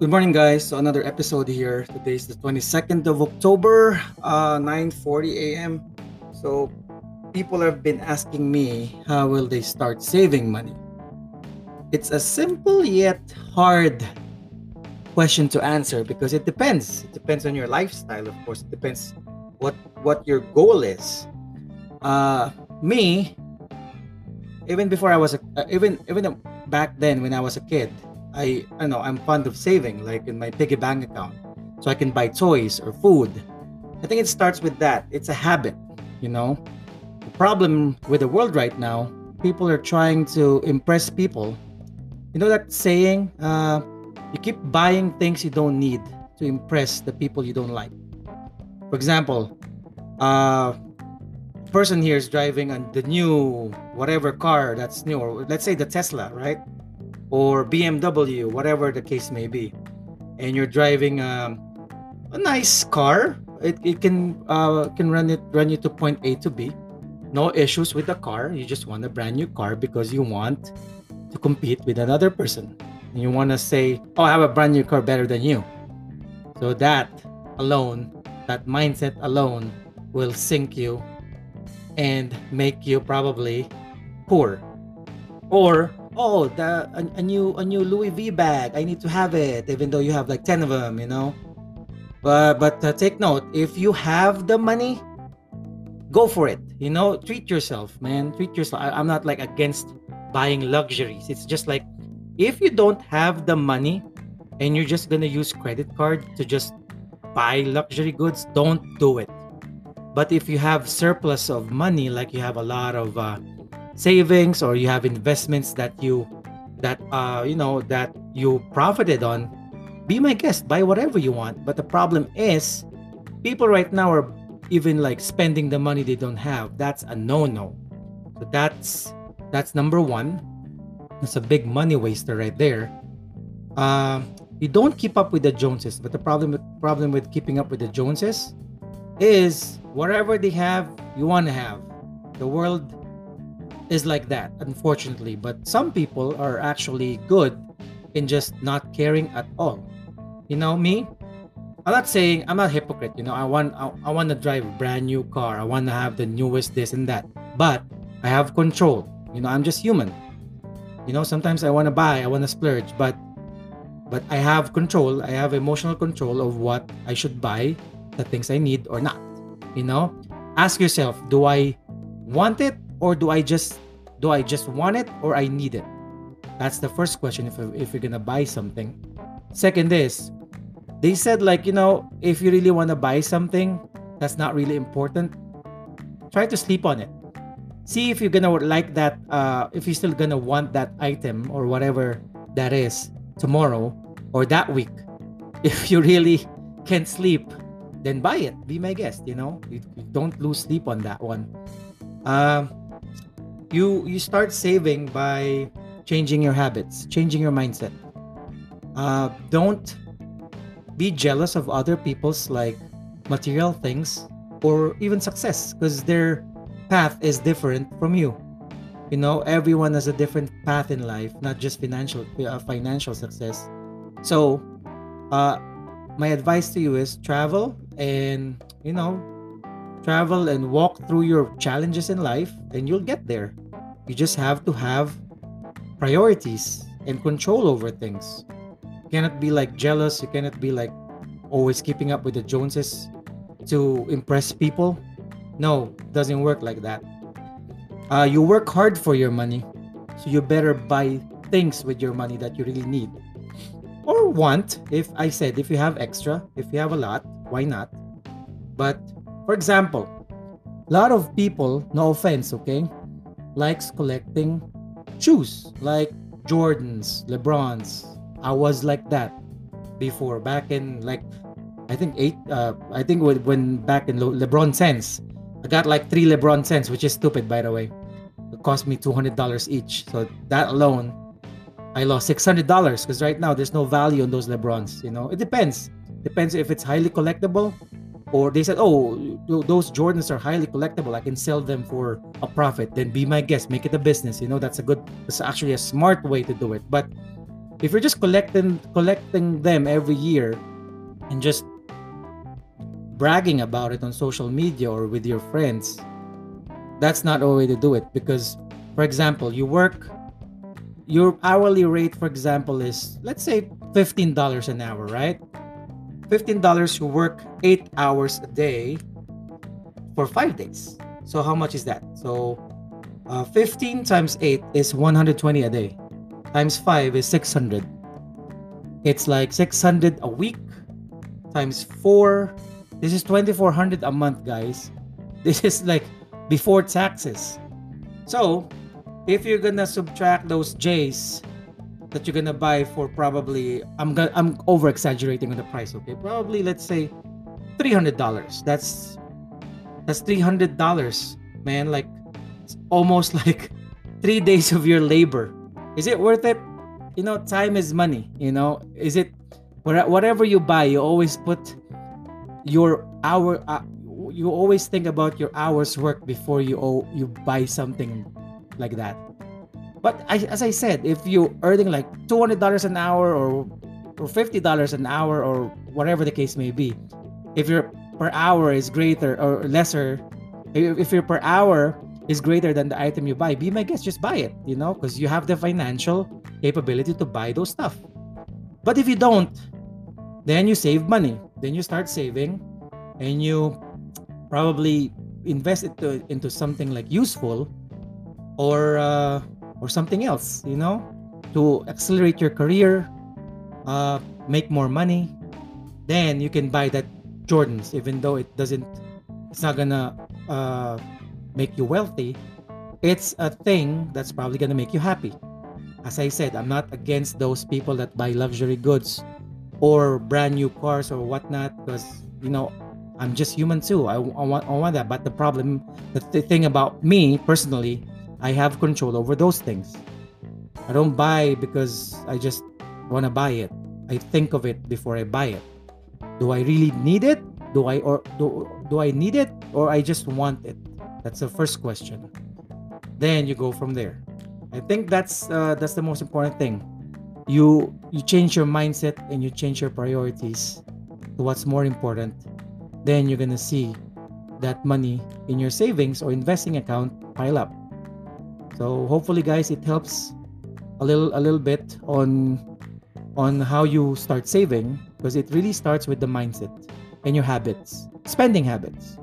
Good morning, guys. So another episode here. Today is the 22nd of October, uh, 9:40 a.m. So people have been asking me how will they start saving money. It's a simple yet hard question to answer because it depends. It depends on your lifestyle, of course. It depends what what your goal is. Uh, me, even before I was a, uh, even even back then when I was a kid, I I know I'm fond of saving, like in my piggy bank account, so I can buy toys or food. I think it starts with that. It's a habit, you know. The problem with the world right now, people are trying to impress people. You know that saying, uh, you keep buying things you don't need to impress the people you don't like. For example, uh, person here is driving on the new whatever car that's new, or let's say the Tesla, right? Or BMW, whatever the case may be, and you're driving um, a nice car, it, it can uh, can run it run you to point A to B. No issues with the car. You just want a brand new car because you want to compete with another person. And you want to say, "Oh, I have a brand new car better than you." So that alone, that mindset alone, will sink you and make you probably poor. Or oh the a, a, new a new louis v bag. I need to have it even though you have like 10 of them you know? But but uh, take note if you have the money go for it you know? Treat yourself man. Treat yourself. I, i'm not like against buying luxuries. It's just like if you don't have the money and you're just gonna use credit card to just buy luxury goods don't do it. But if you have surplus of money like you have a lot of uh, savings or you have investments that you that uh you know that you profited on be my guest buy whatever you want. But the problem is people right now are even like spending the money they don't have. That's a no-no. So that's that's number one. It's a big money waster right there. Uh, you don't keep up with the joneses but the problem with problem with keeping up with the joneses is whatever they have you want to have. The world is like that, unfortunately. But some people are actually good in just not caring at all. You know, me, I'm not saying I'm not a hypocrite. You know, I want I, I want to drive a brand new car. I want to have the newest this and that. But I have control. You know, I'm just human. You know, sometimes I want to buy, I want to splurge, but but I have control. I have emotional control of what I should buy, the things I need or not. You know, ask yourself, do I want it or do I just do I just want it or I need it? That's the first question if if you're gonna buy something. Second is they said like you know if you really want to buy something that's not really important, try to sleep on it. See if you're gonna like that. Uh, if you're still gonna want that item or whatever that is tomorrow or that week. If you really can't sleep, then buy it. Be my guest. You know, you, you don't lose sleep on that one. Um, you you start saving by changing your habits changing your mindset. Uh, don't be jealous of other people's like material things or even success because their path is different from you. You know everyone has a different path in life not just financial uh, financial success. So uh, my advice to you is travel and you know travel and walk through your challenges in life and you'll get there. You just have to have priorities and control over things. You cannot be like jealous. You cannot be like always keeping up with the joneses to impress people. No doesn't work like that. Uh, you work hard for your money so you better buy things with your money that you really need. Or want if i said if you have extra if you have a lot why not? But for example, a lot of people, no offense, okay, likes collecting shoes like Jordans, LeBrons. I was like that before back in like I think eight uh I think when, back in Le- LeBron cents. I got like three LeBron cents, which is stupid by the way. It cost me two hundred dollars each. So that alone I lost six hundred dollars because right now there's no value on those LeBrons. You know, it depends. Depends if it's highly collectible or they said, "Oh, those Jordans are highly collectible. I can sell them for a profit." Then be my guest, make it a business. You know, that's a good. It's actually a smart way to do it. But if you're just collecting collecting them every year and just bragging about it on social media or with your friends that's not a way to do it because for example you work your hourly rate for example is let's say $15 an hour right $15 you work 8 hours a day for 5 days. So how much is that? So uh, 15 times 8 is 120 a day. Times 5 is 600 it's like 600 a week times 4 this is 2400 a month guys. This is like before taxes. So if you're gonna subtract those j's that you're gonna buy for probably i'm gonna i'm over exaggerating on the price okay? Probably let's say $300 that's that's $300 man. Like it's almost like three days of your labor. Is it worth it? You know time is money you know? Is it whatever you buy you always put your hour uh, you always think about your hours work before you oh, you buy something like that but I, as i said if you're earning like $200 an hour or or $50 an hour or whatever the case may be if your per hour is greater or lesser if your per hour is greater than the item you buy, be my guest, just buy it, you know, because you have the financial capability to buy those stuff. But if you don't, then you save money. Then you start saving and you probably invest it to, into something like useful or uh, or something else, you know, to accelerate your career, uh, make more money. Then you can buy that Jordans, even though it doesn't, it's not gonna uh, make you wealthy, it's a thing that's probably to make you happy. As I said, I'm not against those people that buy luxury goods or brand new cars or whatnot because, you know, I'm just human too. I, I, want, I want that. But the problem, the, the thing about me personally, I have control over those things. I don't buy because I just want to buy it. I think of it before I buy it. Do I really need it? Do I or do, do I need it or I just want it? That's the first question. Then you go from there. I think that's uh, that's the most important thing. You you change your mindset and you change your priorities to what's more important. Then you're gonna see that money in your savings or investing account pile up. So hopefully, guys, it helps a little a little bit on on how you start saving because it really starts with the mindset and your habits, spending habits.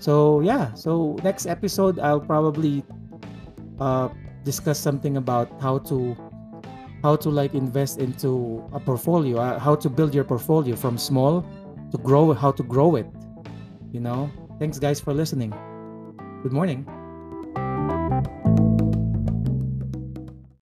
So yeah, so next episode I'll probably uh, discuss something about how to how to like invest into a portfolio, uh, how to build your portfolio from small to grow, how to grow it. You know. Thanks guys for listening. Good morning.